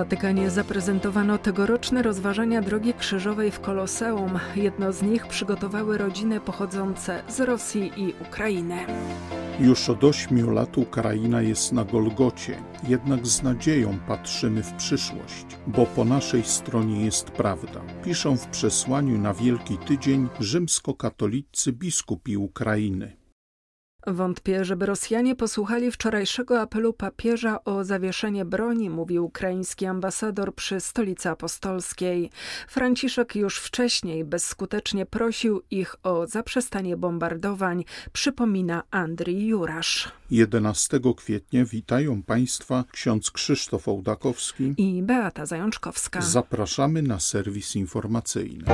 Watykanie zaprezentowano tegoroczne rozważania Drogi Krzyżowej w Koloseum. Jedno z nich przygotowały rodziny pochodzące z Rosji i Ukrainy. Już od ośmiu lat Ukraina jest na Golgocie, jednak z nadzieją patrzymy w przyszłość, bo po naszej stronie jest prawda. Piszą w przesłaniu na Wielki Tydzień rzymskokatolicy biskupi Ukrainy. Wątpię, żeby Rosjanie posłuchali wczorajszego apelu papieża o zawieszenie broni, mówił ukraiński ambasador przy stolicy apostolskiej. Franciszek już wcześniej bezskutecznie prosił ich o zaprzestanie bombardowań, przypomina Andrii Jurasz. 11 kwietnia witają Państwa ksiądz Krzysztof Ołdakowski i Beata Zajączkowska. Zapraszamy na serwis informacyjny.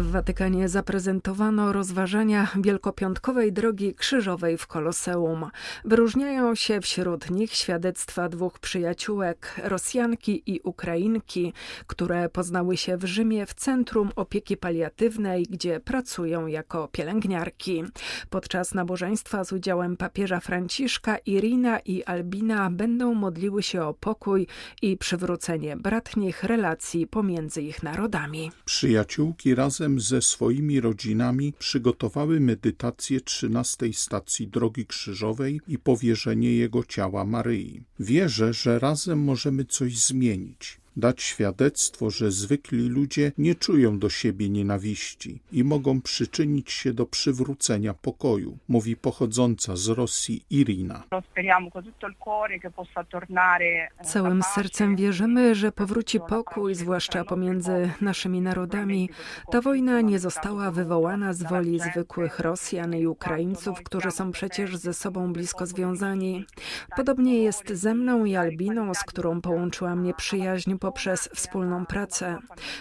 W Watykanie zaprezentowano rozważania wielkopiątkowej drogi krzyżowej w Koloseum. Wyróżniają się wśród nich świadectwa dwóch przyjaciółek, Rosjanki i Ukrainki, które poznały się w Rzymie w Centrum Opieki Paliatywnej, gdzie pracują jako pielęgniarki. Podczas nabożeństwa z udziałem papieża Franciszka Irina i Albina będą modliły się o pokój i przywrócenie bratnich relacji pomiędzy ich narodami. Przyjaciółki razem ze swoimi rodzinami przygotowały medytację 13 stacji Drogi Krzyżowej i powierzenie jego ciała Maryi. Wierzę, że razem możemy coś zmienić dać świadectwo, że zwykli ludzie nie czują do siebie nienawiści i mogą przyczynić się do przywrócenia pokoju, mówi pochodząca z Rosji Irina. Całym sercem wierzymy, że powróci pokój, zwłaszcza pomiędzy naszymi narodami. Ta wojna nie została wywołana z woli zwykłych Rosjan i Ukraińców, którzy są przecież ze sobą blisko związani. Podobnie jest ze mną i Albiną, z którą połączyła mnie przyjaźń poprzez wspólną pracę.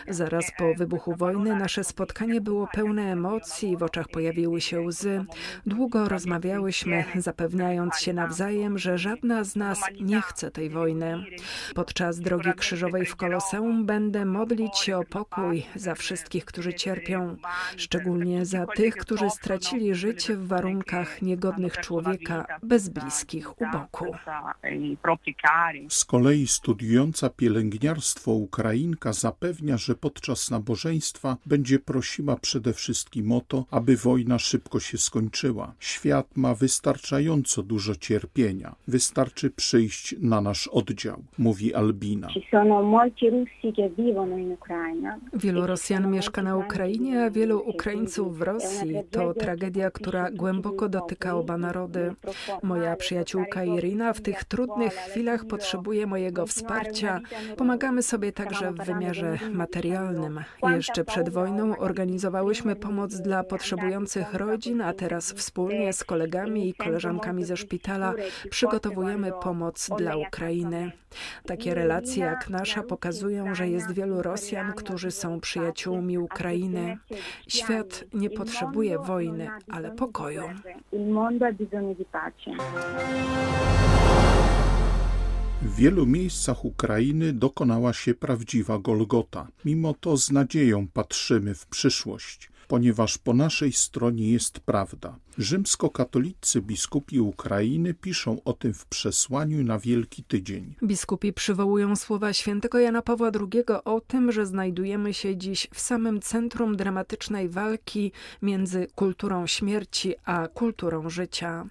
Zaraz po wybuchu wojny nasze spotkanie było pełne emocji, w oczach pojawiły się łzy. Długo rozmawiałyśmy, zapewniając się nawzajem, że żadna z nas nie chce tej wojny. Podczas drogi krzyżowej w Koloseum będę modlić się o pokój za wszystkich, którzy cierpią, szczególnie za tych, którzy stracili życie w warunkach niegodnych człowieka, bez bliskich u boku. Z kolei studiująca pielęgniarstwo Ukrainka zapewnia, że podczas nabożeństwa będzie prosiła przede wszystkim o to, aby wojna szybko się skończyła. Świat ma wystarczająco dużo cierpienia. Wystarczy przyjść na nasz oddział, mówi Albina. Wielu Rosjan mieszka na Ukrainie, a wielu Ukraińców w Rosji. To tragedia, która głęboko dotyka oba narody. Moja przyjaciółka Irina w tych trudnych chwilach potrzebuje mojego wsparcia. Pomagamy sobie także w wymiarze materialnym. Jeszcze przed wojną organizowałyśmy pomoc dla potrzebujących rodzin, a teraz wspólnie z kolegami i koleżankami ze szpitala przygotowujemy pomoc dla Ukrainy. Takie relacje jak nasza pokazują, że jest wielu Rosjan, którzy są przyjaciółmi Ukrainy. Świat nie potrzebuje wojny, ale pokoju. W wielu miejscach Ukrainy dokonała się prawdziwa Golgota. Mimo to z nadzieją patrzymy w przyszłość ponieważ po naszej stronie jest prawda. Rzymskokatolicy biskupi Ukrainy piszą o tym w przesłaniu na Wielki Tydzień. Biskupi przywołują słowa świętego Jana Pawła II o tym, że znajdujemy się dziś w samym centrum dramatycznej walki między kulturą śmierci a kulturą życia.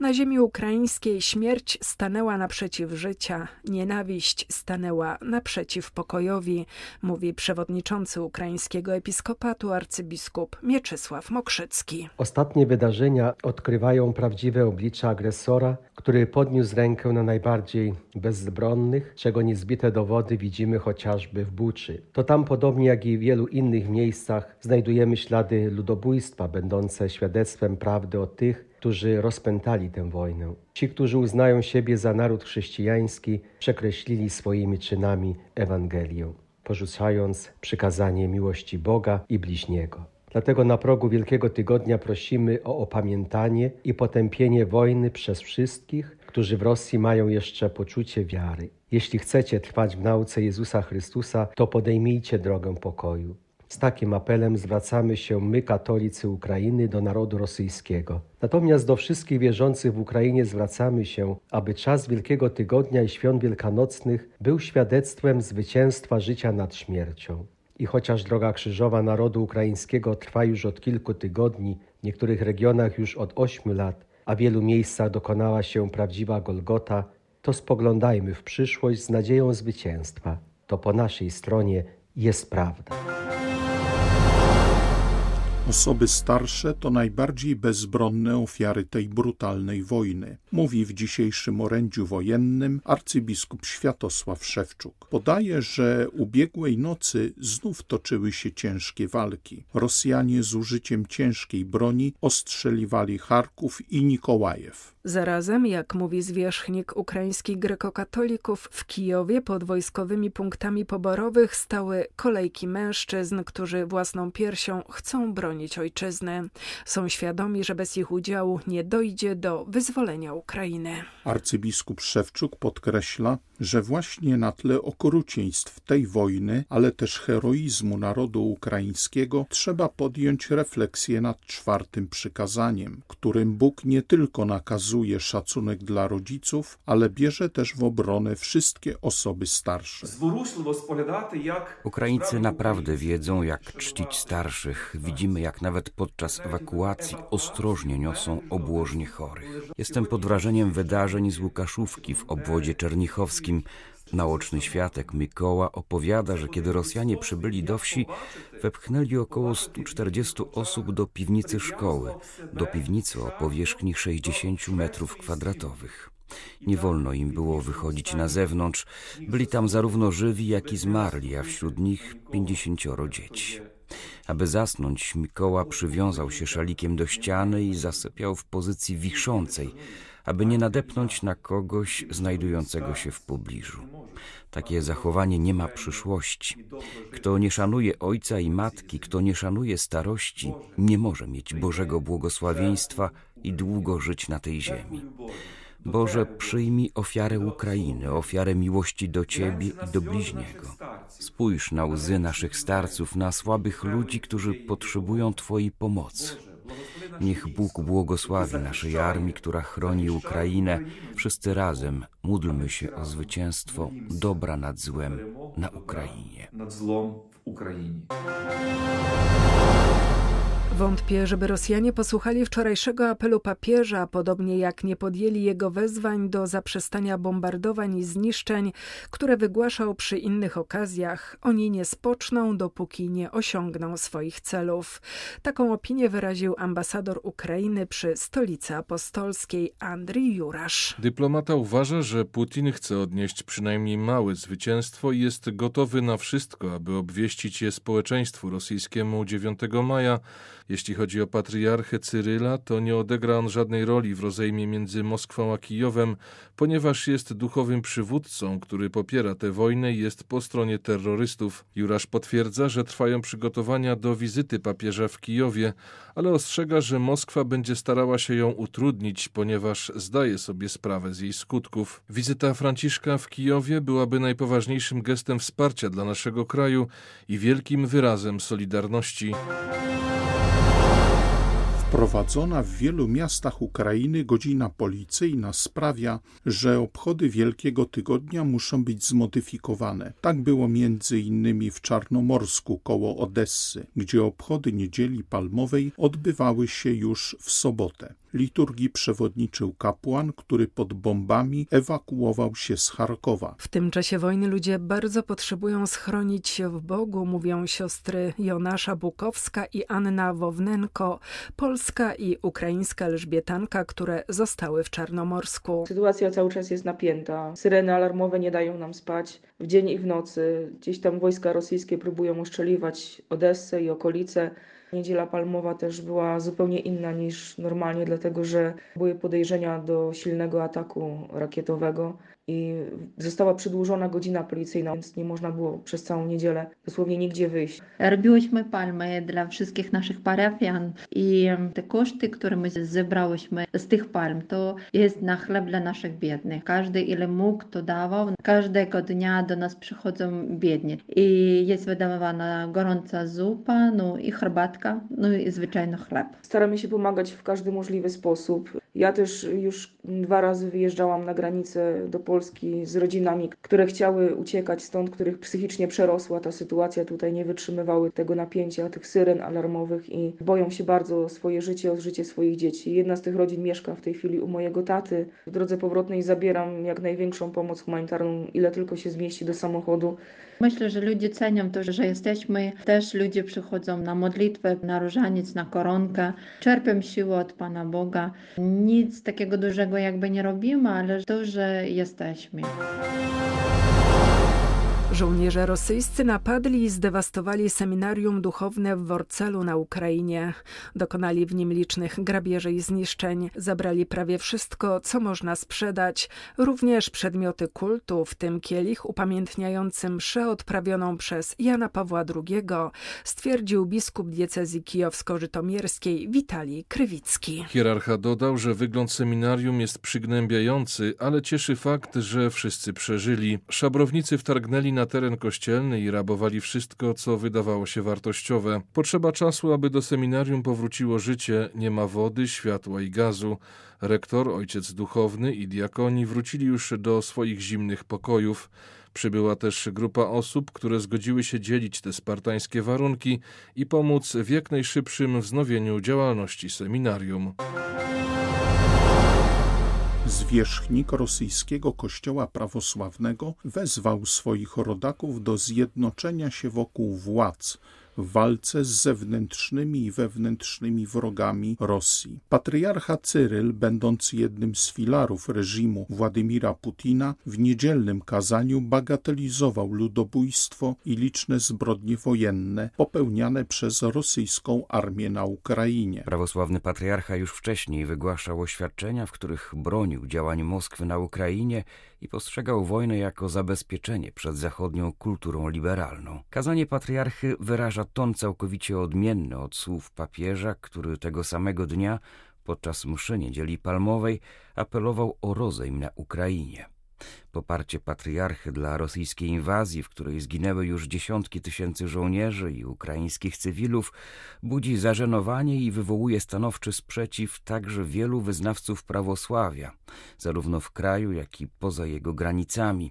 Na ziemi ukraińskiej śmierć stanęła naprzeciw życia, nienawiść stanęła naprzeciw pokojowi, mówi przewodniczący ukraińskiego episkopatu arcybiskup biskup Mieczysław Mokrzycki. Ostatnie odkrywają prawdziwe oblicze agresora, który podniósł rękę na najbardziej bezbronnych, czego niezbite dowody widzimy chociażby w Buczy. To tam, podobnie jak i w wielu innych miejscach, znajdujemy ślady ludobójstwa, będące świadectwem prawdy o tych, którzy rozpętali tę wojnę. Ci, którzy uznają siebie za naród chrześcijański, przekreślili swoimi czynami Ewangelię, porzucając przykazanie miłości Boga i bliźniego. Dlatego na progu Wielkiego Tygodnia prosimy o opamiętanie i potępienie wojny przez wszystkich, którzy w Rosji mają jeszcze poczucie wiary. Jeśli chcecie trwać w nauce Jezusa Chrystusa, to podejmijcie drogę pokoju. Z takim apelem zwracamy się my, katolicy Ukrainy, do narodu rosyjskiego. Natomiast do wszystkich wierzących w Ukrainie zwracamy się, aby czas Wielkiego Tygodnia i Świąt Wielkanocnych był świadectwem zwycięstwa życia nad śmiercią. I chociaż droga krzyżowa narodu ukraińskiego trwa już od kilku tygodni, w niektórych regionach już od ośmiu lat, a w wielu miejscach dokonała się prawdziwa Golgota, to spoglądajmy w przyszłość z nadzieją zwycięstwa. To po naszej stronie jest prawda. Osoby starsze to najbardziej bezbronne ofiary tej brutalnej wojny, mówi w dzisiejszym orędziu wojennym arcybiskup Światosław Szewczuk. Podaje, że ubiegłej nocy znów toczyły się ciężkie walki. Rosjanie z użyciem ciężkiej broni ostrzeliwali Charków i Nikołajew. Zarazem, jak mówi zwierzchnik ukraińskich grekokatolików, w Kijowie pod wojskowymi punktami poborowych stały kolejki mężczyzn, którzy własną piersią chcą bronić ojczyzny. Są świadomi, że bez ich udziału nie dojdzie do wyzwolenia Ukrainy. Arcybiskup Szewczuk podkreśla, że właśnie na tle okrucieństw tej wojny, ale też heroizmu narodu ukraińskiego, trzeba podjąć refleksję nad czwartym przykazaniem, którym Bóg nie tylko nakazuje szacunek dla rodziców, ale bierze też w obronę wszystkie osoby starsze. Ukraińcy naprawdę wiedzą, jak czcić starszych. Widzimy, jak nawet podczas ewakuacji ostrożnie niosą obłożnie chorych. Jestem pod wrażeniem wydarzeń z Łukaszówki w obwodzie czernichowskim, Naoczny świadek Mikoła opowiada, że kiedy Rosjanie przybyli do wsi, wepchnęli około 140 osób do piwnicy szkoły, do piwnicy o powierzchni 60 metrów kwadratowych. Nie wolno im było wychodzić na zewnątrz. Byli tam zarówno żywi, jak i zmarli, a wśród nich pięćdziesięcioro dzieci. Aby zasnąć, Mikoła przywiązał się szalikiem do ściany i zasypiał w pozycji wiszącej, aby nie nadepnąć na kogoś znajdującego się w pobliżu. Takie zachowanie nie ma przyszłości. Kto nie szanuje ojca i matki, kto nie szanuje starości, nie może mieć Bożego błogosławieństwa i długo żyć na tej ziemi. Boże, przyjmij ofiarę Ukrainy, ofiarę miłości do Ciebie i do bliźniego. Spójrz na łzy naszych starców, na słabych ludzi, którzy potrzebują Twojej pomocy. Niech Bóg błogosławi naszej armii, która chroni Ukrainę. Wszyscy razem módlmy się o zwycięstwo dobra nad złem na Ukrainie. Nad złom w Ukrainie. Wątpię, żeby Rosjanie posłuchali wczorajszego apelu papieża, podobnie jak nie podjęli jego wezwań do zaprzestania bombardowań i zniszczeń, które wygłaszał przy innych okazjach. Oni nie spoczną, dopóki nie osiągną swoich celów. Taką opinię wyraził ambasador Ukrainy przy stolicy apostolskiej Andrii Jurasz. Dyplomata uważa, że Putin chce odnieść przynajmniej małe zwycięstwo i jest gotowy na wszystko, aby obwieścić je społeczeństwu rosyjskiemu 9 maja jeśli chodzi o patriarchę Cyryla, to nie odegra on żadnej roli w rozejmie między Moskwą a Kijowem, ponieważ jest duchowym przywódcą, który popiera tę wojnę i jest po stronie terrorystów. Jurasz potwierdza, że trwają przygotowania do wizyty papieża w Kijowie, ale ostrzega, że Moskwa będzie starała się ją utrudnić, ponieważ zdaje sobie sprawę z jej skutków. Wizyta Franciszka w Kijowie byłaby najpoważniejszym gestem wsparcia dla naszego kraju i wielkim wyrazem solidarności. Wprowadzona w wielu miastach Ukrainy godzina policyjna sprawia, że obchody Wielkiego Tygodnia muszą być zmodyfikowane. Tak było między innymi w Czarnomorsku koło Odessy, gdzie obchody Niedzieli Palmowej odbywały się już w sobotę. Liturgii przewodniczył kapłan, który pod bombami ewakuował się z Charkowa. W tym czasie wojny ludzie bardzo potrzebują schronić się w Bogu, mówią siostry Jonasza Bukowska i Anna Wownenko, polska i ukraińska Elżbietanka, które zostały w Czarnomorsku. Sytuacja cały czas jest napięta. Syreny alarmowe nie dają nam spać w dzień i w nocy. Gdzieś tam wojska rosyjskie próbują uszczeliwać Odessę i okolice. Niedziela Palmowa też była zupełnie inna niż normalnie, dlatego że były podejrzenia do silnego ataku rakietowego i została przedłużona godzina policyjna, więc nie można było przez całą niedzielę dosłownie nigdzie wyjść. Robiłyśmy palmy dla wszystkich naszych parafian i te koszty, które my zebrałyśmy z tych palm, to jest na chleb dla naszych biednych. Każdy ile mógł, to dawał. Każdego dnia do nas przychodzą biedni i jest wydawana gorąca zupa, no i herbatka, no i zwyczajny chleb. Staramy się pomagać w każdy możliwy sposób. Ja też już dwa razy wyjeżdżałam na granicę do Polski z rodzinami, które chciały uciekać stąd, których psychicznie przerosła ta sytuacja. Tutaj nie wytrzymywały tego napięcia, tych syren alarmowych i boją się bardzo o swoje życie, o życie swoich dzieci. Jedna z tych rodzin mieszka w tej chwili u mojego taty. W drodze powrotnej zabieram jak największą pomoc humanitarną, ile tylko się zmieści do samochodu. Myślę, że ludzie cenią to, że jesteśmy. Też ludzie przychodzą na modlitwę, na różaniec, na koronkę. Czerpią siłę od Pana Boga. Nic takiego dużego jakby nie robimy, ale to, że jesteśmy. Żołnierze rosyjscy napadli i zdewastowali seminarium duchowne w Worcelu na Ukrainie. Dokonali w nim licznych grabieży i zniszczeń. Zabrali prawie wszystko, co można sprzedać, również przedmioty kultu, w tym kielich upamiętniający mszę odprawioną przez Jana Pawła II, stwierdził biskup diecezji kijowsko-żytomierskiej Witalij Krywicki. Hierarcha dodał, że wygląd seminarium jest przygnębiający, ale cieszy fakt, że wszyscy przeżyli. Szabrownicy wtargnęli na teren kościelny i rabowali wszystko, co wydawało się wartościowe. Potrzeba czasu, aby do seminarium powróciło życie, nie ma wody, światła i gazu. Rektor, ojciec duchowny i diakoni wrócili już do swoich zimnych pokojów. Przybyła też grupa osób, które zgodziły się dzielić te spartańskie warunki i pomóc w jak najszybszym wznowieniu działalności seminarium. Zwierzchnik rosyjskiego kościoła prawosławnego wezwał swoich rodaków do zjednoczenia się wokół władz w walce z zewnętrznymi i wewnętrznymi wrogami Rosji. Patriarcha Cyryl, będąc jednym z filarów reżimu Władimira Putina, w niedzielnym kazaniu bagatelizował ludobójstwo i liczne zbrodnie wojenne popełniane przez rosyjską armię na Ukrainie. Prawosławny patriarcha już wcześniej wygłaszał oświadczenia, w których bronił działań Moskwy na Ukrainie i postrzegał wojnę jako zabezpieczenie przed zachodnią kulturą liberalną. Kazanie patriarchy wyraża ton całkowicie odmienny od słów papieża, który tego samego dnia podczas mszy niedzieli palmowej apelował o rozejm na Ukrainie. Poparcie patriarchy dla rosyjskiej inwazji, w której zginęły już dziesiątki tysięcy żołnierzy i ukraińskich cywilów, budzi zażenowanie i wywołuje stanowczy sprzeciw także wielu wyznawców prawosławia, zarówno w kraju, jak i poza jego granicami.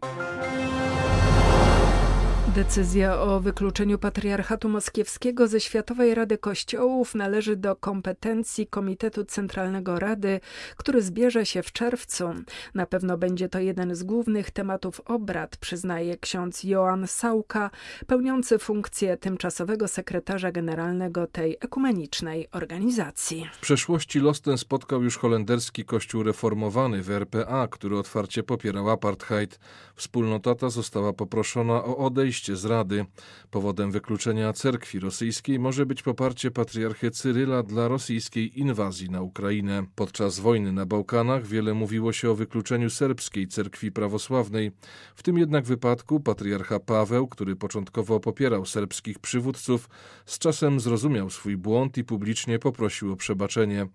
Decyzja o wykluczeniu patriarchatu moskiewskiego ze Światowej Rady Kościołów należy do kompetencji Komitetu Centralnego Rady, który zbierze się w czerwcu. Na pewno będzie to jeden z głównych tematów obrad, przyznaje ksiądz Joan Sauka, pełniący funkcję tymczasowego sekretarza generalnego tej ekumenicznej organizacji. W przeszłości los ten spotkał już holenderski kościół reformowany w RPA, który otwarcie popierał apartheid. Wspólnota ta została poproszona o odejście z Rady. Powodem wykluczenia cerkwi rosyjskiej może być poparcie patriarchy Cyryla dla rosyjskiej inwazji na Ukrainę. Podczas wojny na Bałkanach wiele mówiło się o wykluczeniu serbskiej cerkwi prawosławnej. W tym jednak wypadku patriarcha Paweł, który początkowo popierał serbskich przywódców, z czasem zrozumiał swój błąd i publicznie poprosił o przebaczenie.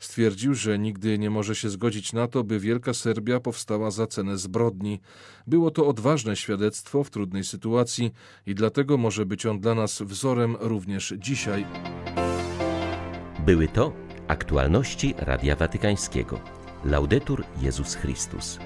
Stwierdził, że nigdy nie może się zgodzić na to, by Wielka Serbia powstała za cenę zbrodni. Było to odważne świadectwo w trudnej sytuacji i dlatego może być on dla nas wzorem również dzisiaj. Były to aktualności Radia Watykańskiego. Laudetur Jezus Chrystus.